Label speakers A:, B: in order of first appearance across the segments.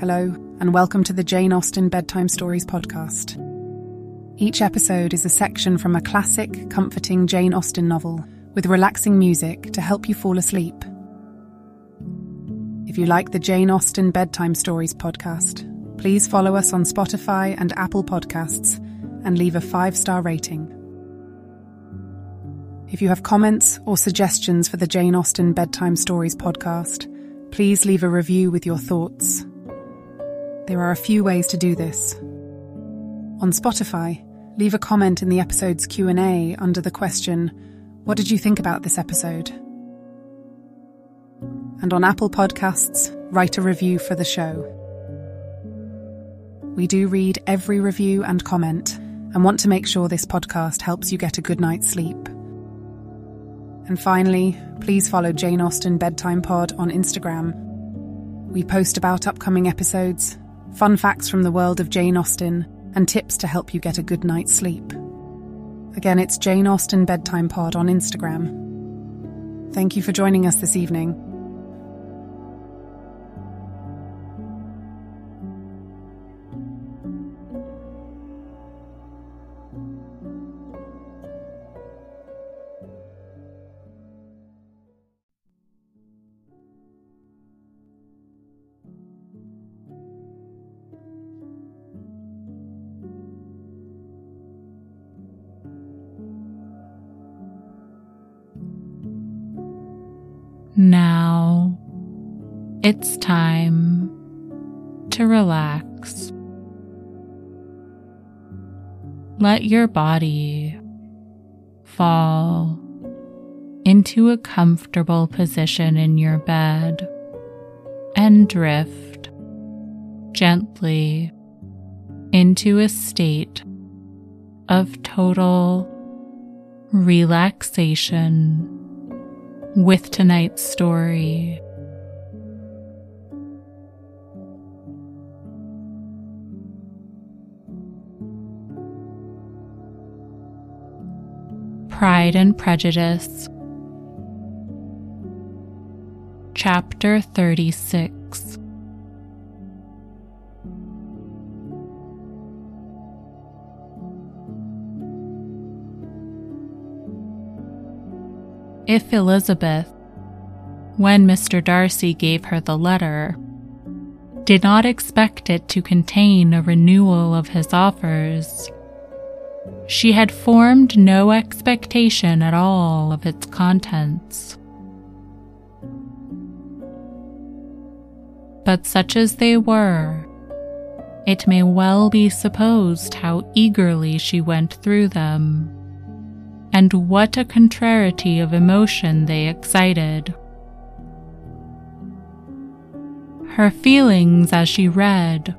A: Hello, and welcome to the Jane Austen Bedtime Stories podcast. Each episode is a section from a classic, comforting Jane Austen novel with relaxing music to help you fall asleep. If you like the Jane Austen Bedtime Stories podcast, please follow us on Spotify and Apple Podcasts and leave a five star rating. If you have comments or suggestions for the Jane Austen Bedtime Stories podcast, please leave a review with your thoughts. There are a few ways to do this. On Spotify, leave a comment in the episode's Q&A under the question, what did you think about this episode? And on Apple Podcasts, write a review for the show. We do read every review and comment and want to make sure this podcast helps you get a good night's sleep. And finally, please follow Jane Austen Bedtime Pod on Instagram. We post about upcoming episodes, fun facts from the world of Jane Austen, and tips to help you get a good night's sleep. Again, it's Jane Austen Bedtime Pod on Instagram. Thank you for joining us this evening.
B: It's time to relax. Let your body fall into a comfortable position in your bed and drift gently into a state of total relaxation with tonight's story. Pride and Prejudice, Chapter 36. if Elizabeth, when Mr. Darcy gave her the letter, did not expect it to contain a renewal of his offers, she had formed no expectation at all of its contents. But such as they were, it may well be supposed how eagerly she went through them and what a contrariety of emotion they excited. Her feelings as she read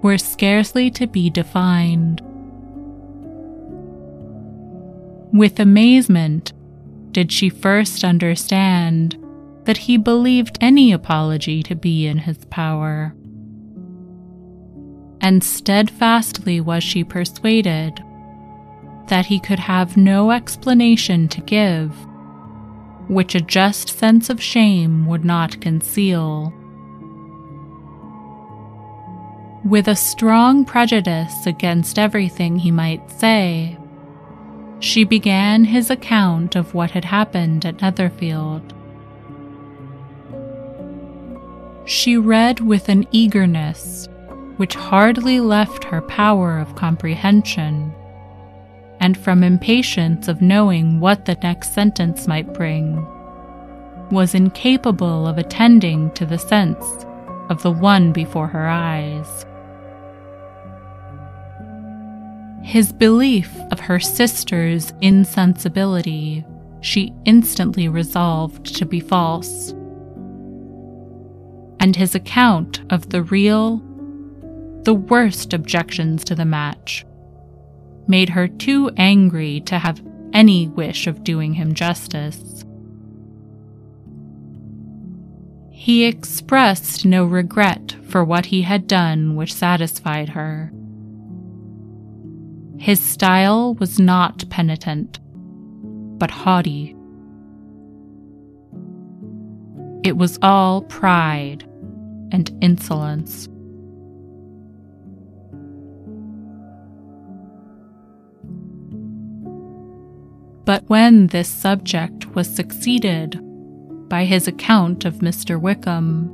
B: were scarcely to be defined. With amazement did she first understand that he believed any apology to be in his power. And steadfastly was she persuaded that he could have no explanation to give, which a just sense of shame would not conceal. With a strong prejudice against everything he might say, she began his account of what had happened at Netherfield. She read with an eagerness which hardly left her power of comprehension and from impatience of knowing what the next sentence might bring, was incapable of attending to the sense of the one before her eyes. His belief of her sister's insensibility she instantly resolved to be false, and his account of the real, the worst objections to the match made her too angry to have any wish of doing him justice. He expressed no regret for what he had done which satisfied her. His style was not penitent, but haughty. It was all pride and insolence. But when this subject was succeeded by his account of Mr. Wickham,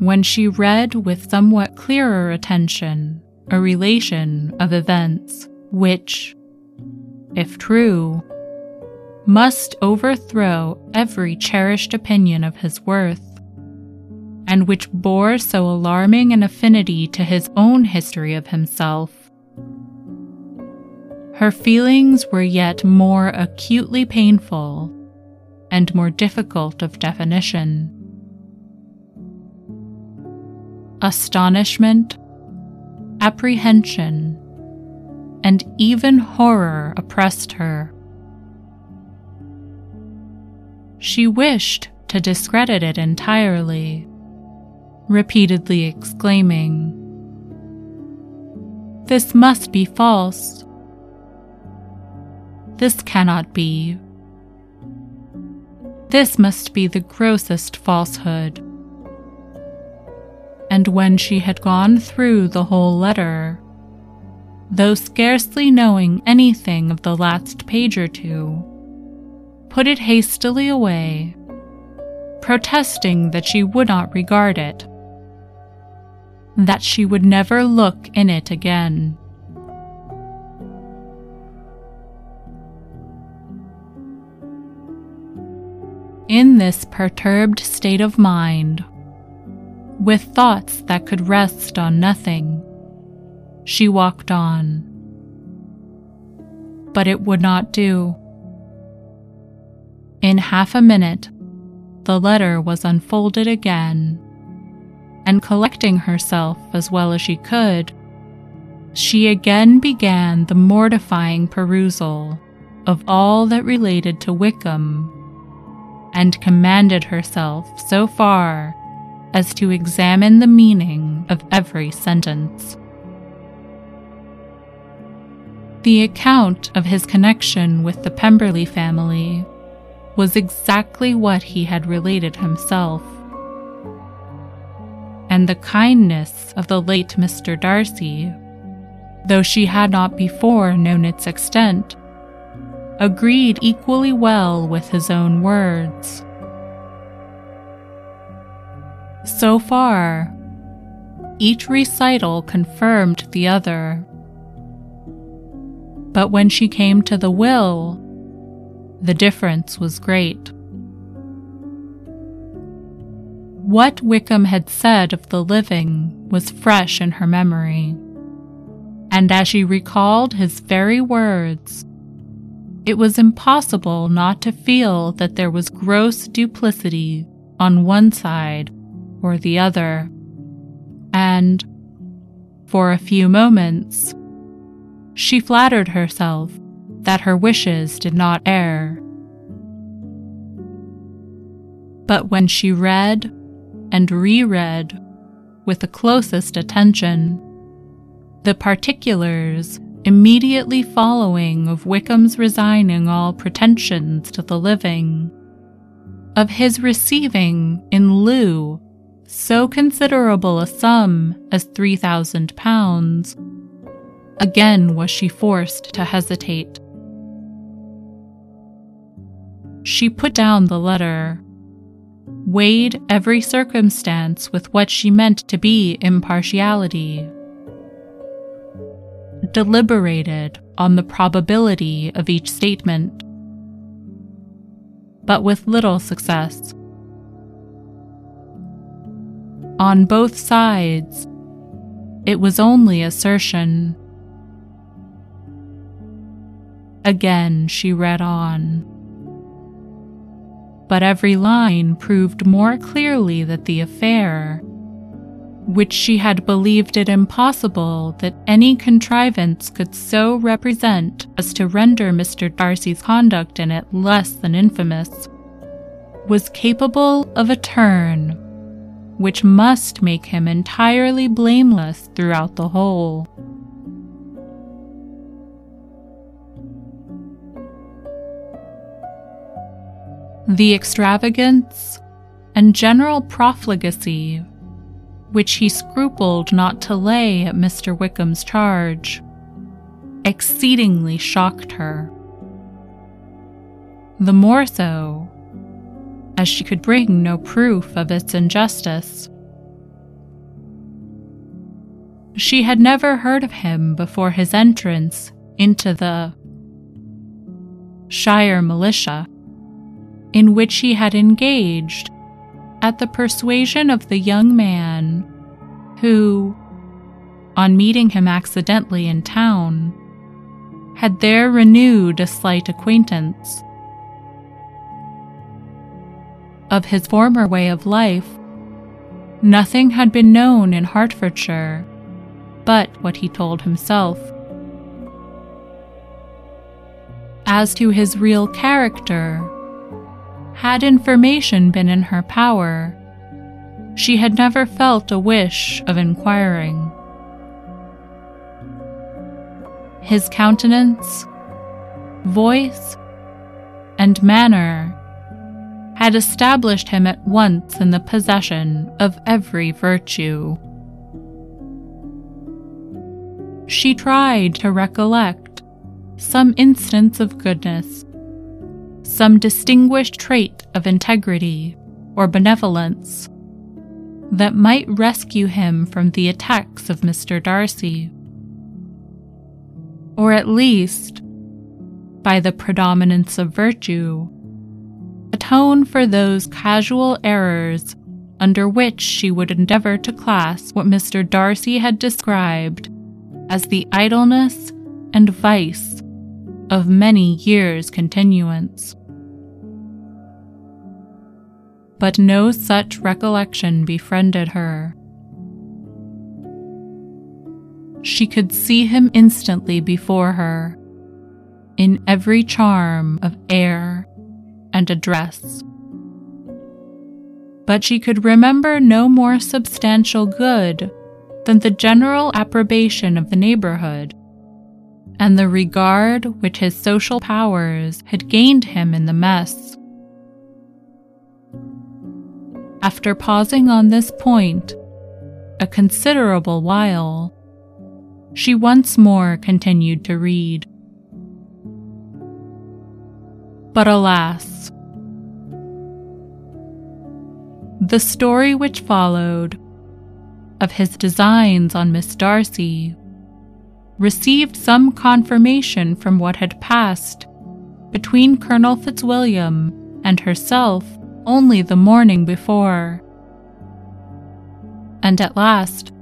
B: when she read with somewhat clearer attention a relation of events which, if true, must overthrow every cherished opinion of his worth, and which bore so alarming an affinity to his own history of himself. Her feelings were yet more acutely painful and more difficult of definition. Astonishment, apprehension, and even horror oppressed her. She wished to discredit it entirely, repeatedly exclaiming, This must be false. This cannot be. This must be the grossest falsehood. And when she had gone through the whole letter, though scarcely knowing anything of the last page or two, put it hastily away, protesting that she would not regard it, that she would never look in it again. In this perturbed state of mind, with thoughts that could rest on nothing, she walked on. But it would not do. In half a minute, the letter was unfolded again, and collecting herself as well as she could, she again began the mortifying perusal of all that related to Wickham, and commanded herself so far as to examine the meaning of every sentence. The account of his connection with the Pemberley family was exactly what he had related himself. And the kindness of the late Mr. Darcy, though she had not before known its extent, agreed equally well with his own words. So far, each recital confirmed the other. But when she came to the will, the difference was great. What Wickham had said of the living was fresh in her memory, and as she recalled his very words, it was impossible not to feel that there was gross duplicity on one side or the other, and, for a few moments, she flattered herself that her wishes did not err. But when she read and reread with the closest attention, the particulars immediately following of Wickham's resigning all pretensions to the living, of his receiving in lieu so considerable a sum as three thousand pounds, again was she forced to hesitate. She put down the letter, weighed every circumstance with what she meant to be impartiality, deliberated on the probability of each statement, but with little success. On both sides, it was only assertion. Again, she read on but every line proved more clearly that the affair, which she had believed it impossible that any contrivance could so represent as to render Mr. Darcy's conduct in it less than infamous, was capable of a turn which must make him entirely blameless throughout the whole. the extravagance and general profligacy which he scrupled not to lay at Mr. Wickham's charge exceedingly shocked her. the more so as she could bring no proof of its injustice. She had never heard of him before his entrance into the Shire militia, in which he had engaged at the persuasion of the young man who, on meeting him accidentally in town, had there renewed a slight acquaintance. Of his former way of life, nothing had been known in Hertfordshire but what he told himself. As to his real character, had information been in her power, she had never felt a wish of inquiring. His countenance, voice, and manner had established him at once in the possession of every virtue. She tried to recollect some instance of goodness, some distinguished trait of integrity or benevolence that might rescue him from the attacks of Mr. Darcy. Or at least, by the predominance of virtue, atone for those casual errors under which she would endeavor to class what Mr. Darcy had described as the idleness and vice of many years' continuance. But no such recollection befriended her. She could see him instantly before her, in every charm of air and address. But she could remember no more substantial good than the general approbation of the neighborhood and the regard which his social powers had gained him in the mess. After pausing on this point a considerable while, she once more continued to read. But alas, the story which followed of his designs on Miss Darcy, received some confirmation from what had passed between Colonel Fitzwilliam and herself only the morning before. And at last,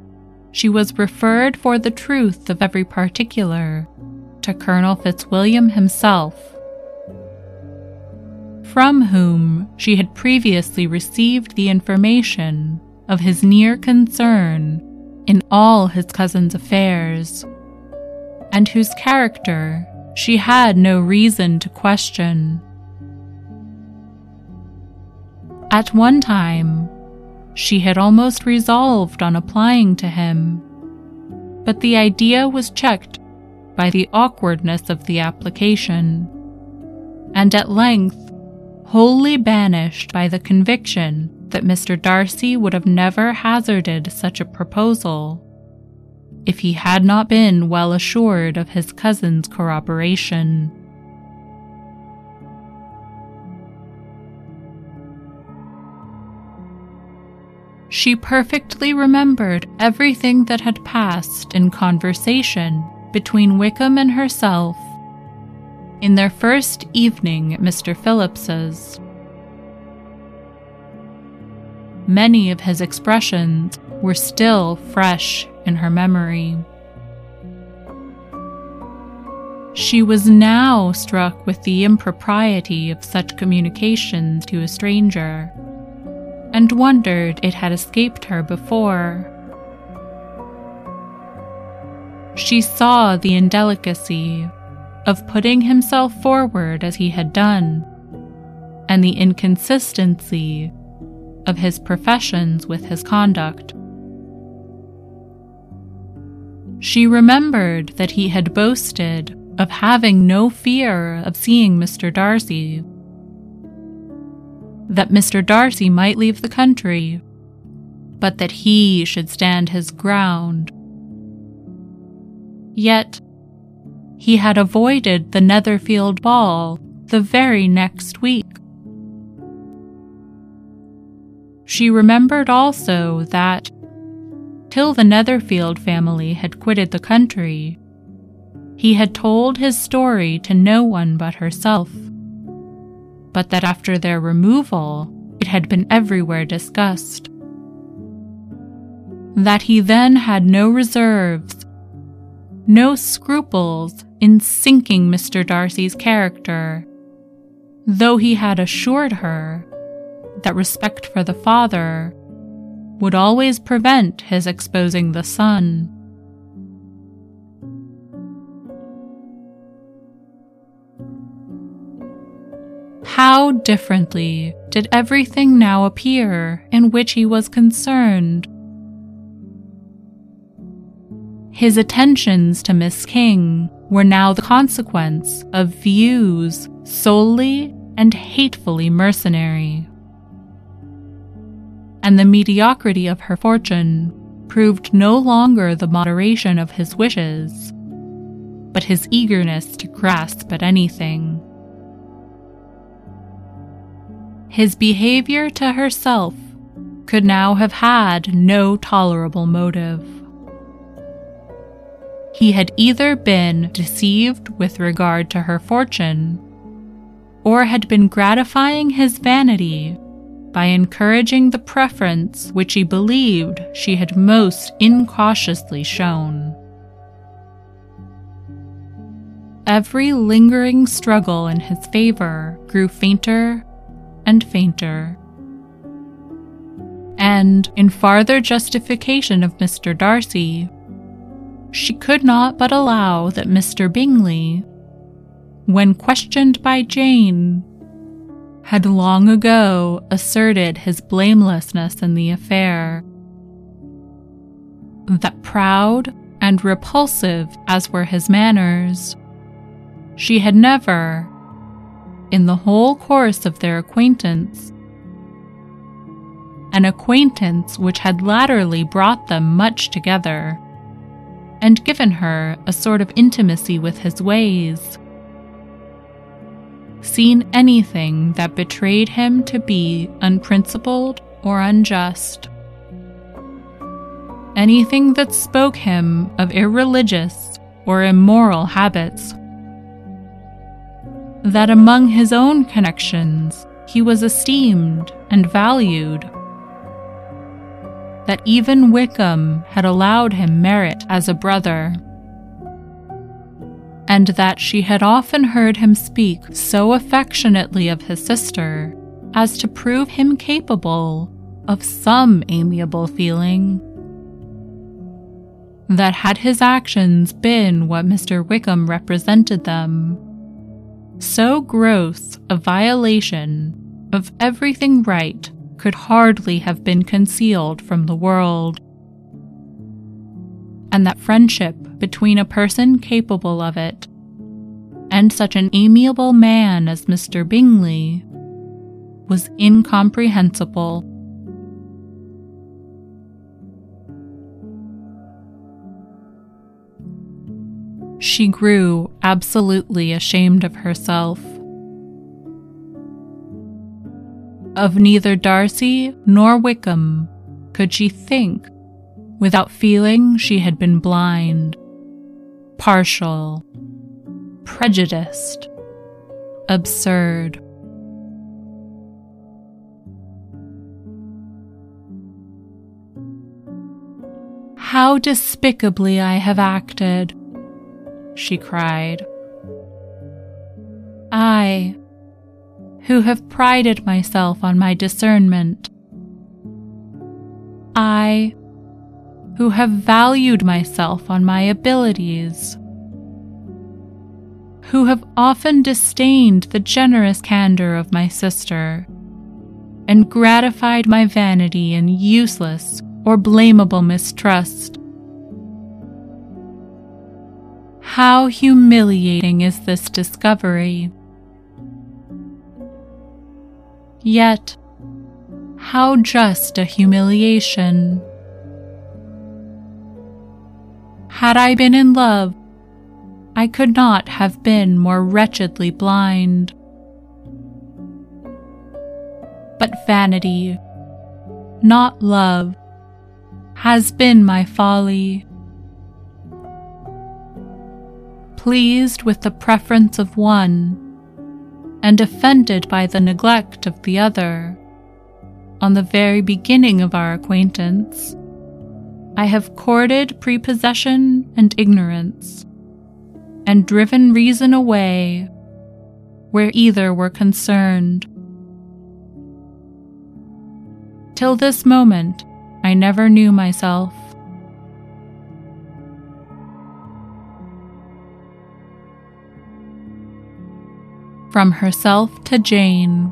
B: she was referred for the truth of every particular to Colonel Fitzwilliam himself, from whom she had previously received the information of his near concern in all his cousin's affairs, and whose character she had no reason to question. At one time, she had almost resolved on applying to him, but the idea was checked by the awkwardness of the application, and at length wholly banished by the conviction that Mr. Darcy would have never hazarded such a proposal if he had not been well assured of his cousin's corroboration. She perfectly remembered everything that had passed in conversation between Wickham and herself in their first evening Mr. Philips's many of his expressions were still fresh in her memory. She was now struck with the impropriety of such communications to a stranger, and wondered it had escaped her before. She saw the indelicacy of putting himself forward as he had done, and the inconsistency of his professions with his conduct. She remembered that he had boasted of having no fear of seeing Mr. Darcy, that Mr. Darcy might leave the country, but that he should stand his ground. Yet, he had avoided the Netherfield ball the very next week. She remembered also that, till the Netherfield family had quitted the country, he had told his story to no one but herself, but that after their removal, it had been everywhere discussed. That he then had no reserves, no scruples in sinking Mr. Darcy's character, though he had assured her that respect for the father would always prevent his exposing the son. How differently did everything now appear in which he was concerned. His attentions to Miss King were now the consequence of views solely and hatefully mercenary and the mediocrity of her fortune proved no longer the moderation of his wishes, but his eagerness to grasp at anything. His behavior to herself could now have had no tolerable motive. He had either been deceived with regard to her fortune, or had been gratifying his vanity by encouraging the preference which he believed she had most incautiously shown. Every lingering struggle in his favor grew fainter and fainter. And, in farther justification of Mr. Darcy, she could not but allow that Mr. Bingley, when questioned by Jane, had long ago asserted his blamelessness in the affair. That proud and repulsive as were his manners, she had never, in the whole course of their acquaintance, an acquaintance which had latterly brought them much together, and given her a sort of intimacy with his ways, seen anything that betrayed him to be unprincipled or unjust. Anything that spoke him of irreligious or immoral habits. That among his own connections he was esteemed and valued. That even Wickham had allowed him merit as a brother and that she had often heard him speak so affectionately of his sister as to prove him capable of some amiable feeling. That had his actions been what Mr. Wickham represented them, so gross a violation of everything right could hardly have been concealed from the world. And that friendship between a person capable of it and such an amiable man as Mr. Bingley was incomprehensible. She grew absolutely ashamed of herself. Of neither Darcy nor Wickham could she think without feeling she had been blind partial, prejudiced, absurd. How despicably I have acted, she cried. I, who have prided myself on my discernment, I, who have valued myself on my abilities, who have often disdained the generous candor of my sister, and gratified my vanity in useless or blamable mistrust. How humiliating is this discovery! Yet, how just a humiliation! Had I been in love, I could not have been more wretchedly blind. But vanity, not love, has been my folly. Pleased with the preference of one and offended by the neglect of the other, on the very beginning of our acquaintance, I have courted prepossession and ignorance, and driven reason away where either were concerned. Till this moment, I never knew myself. From herself to Jane.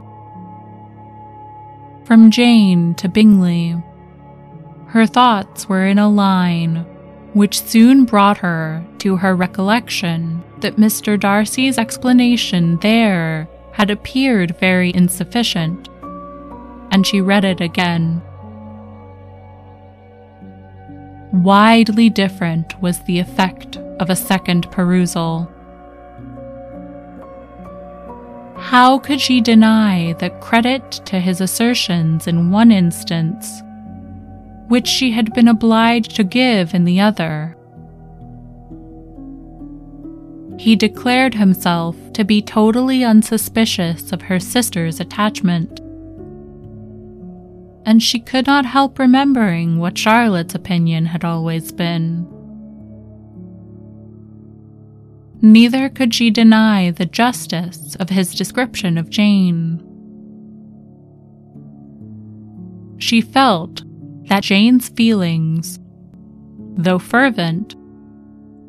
B: From Jane to Bingley. Her thoughts were in a line which soon brought her to her recollection that Mr. Darcy's explanation there had appeared very insufficient, and she read it again. Widely different was the effect of a second perusal. How could she deny the credit to his assertions in one instance which she had been obliged to give in the other. He declared himself to be totally unsuspicious of her sister's attachment. And she could not help remembering what Charlotte's opinion had always been. Neither could she deny the justice of his description of Jane. She felt that Jane's feelings, though fervent,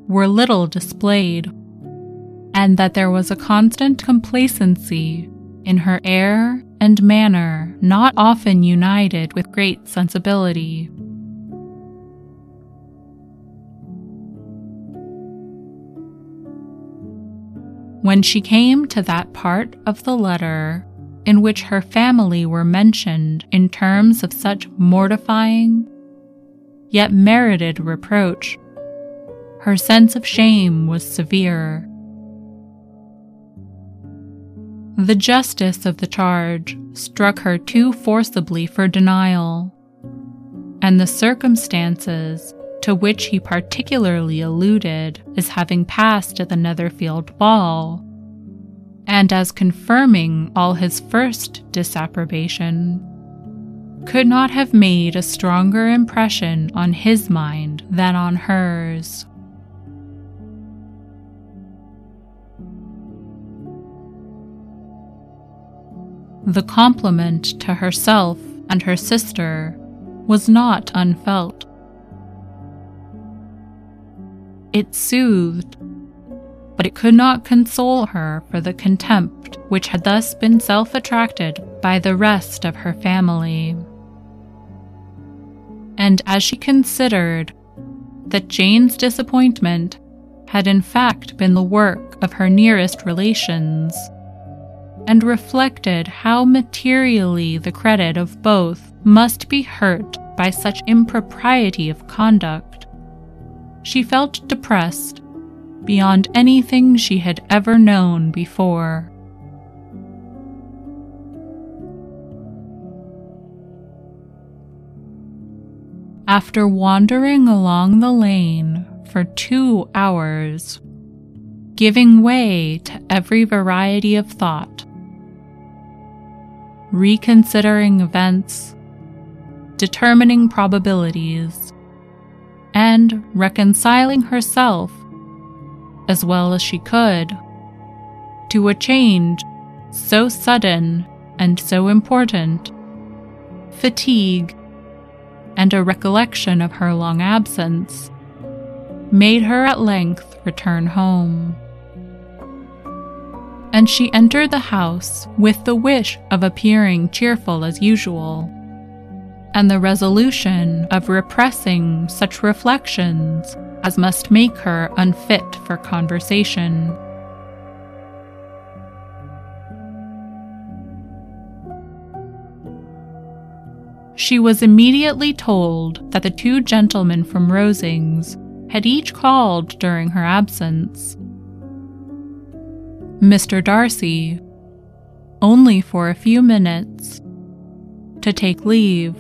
B: were little displayed, and that there was a constant complacency in her air and manner not often united with great sensibility. When she came to that part of the letter in which her family were mentioned in terms of such mortifying, yet merited reproach. Her sense of shame was severe. The justice of the charge struck her too forcibly for denial, and the circumstances to which he particularly alluded as having passed at the Netherfield ball and as confirming all his first disapprobation, could not have made a stronger impression on his mind than on hers. The compliment to herself and her sister was not unfelt. It soothed but it could not console her for the contempt which had thus been self attracted by the rest of her family. And as she considered that Jane's disappointment had in fact been the work of her nearest relations, and reflected how materially the credit of both must be hurt by such impropriety of conduct, she felt depressed beyond anything she had ever known before. After wandering along the lane for two hours, giving way to every variety of thought, reconsidering events, determining probabilities, and reconciling herself as well as she could to a change so sudden and so important. Fatigue and a recollection of her long absence made her at length return home. And she entered the house with the wish of appearing cheerful as usual, and the resolution of repressing such reflections as must make her unfit for conversation. She was immediately told that the two gentlemen from Rosings had each called during her absence. Mr. Darcy, only for a few minutes, to take leave.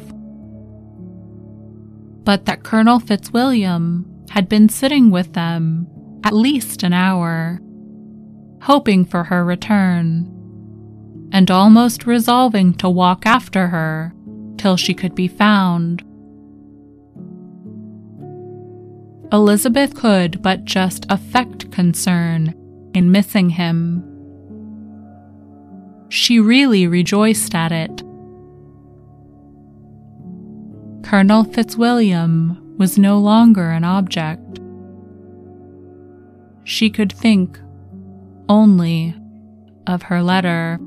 B: But that Colonel Fitzwilliam had been sitting with them at least an hour, hoping for her return, and almost resolving to walk after her till she could be found. Elizabeth could but just affect concern in missing him. She really rejoiced at it. Colonel Fitzwilliam was no longer an object. She could think only of her letter.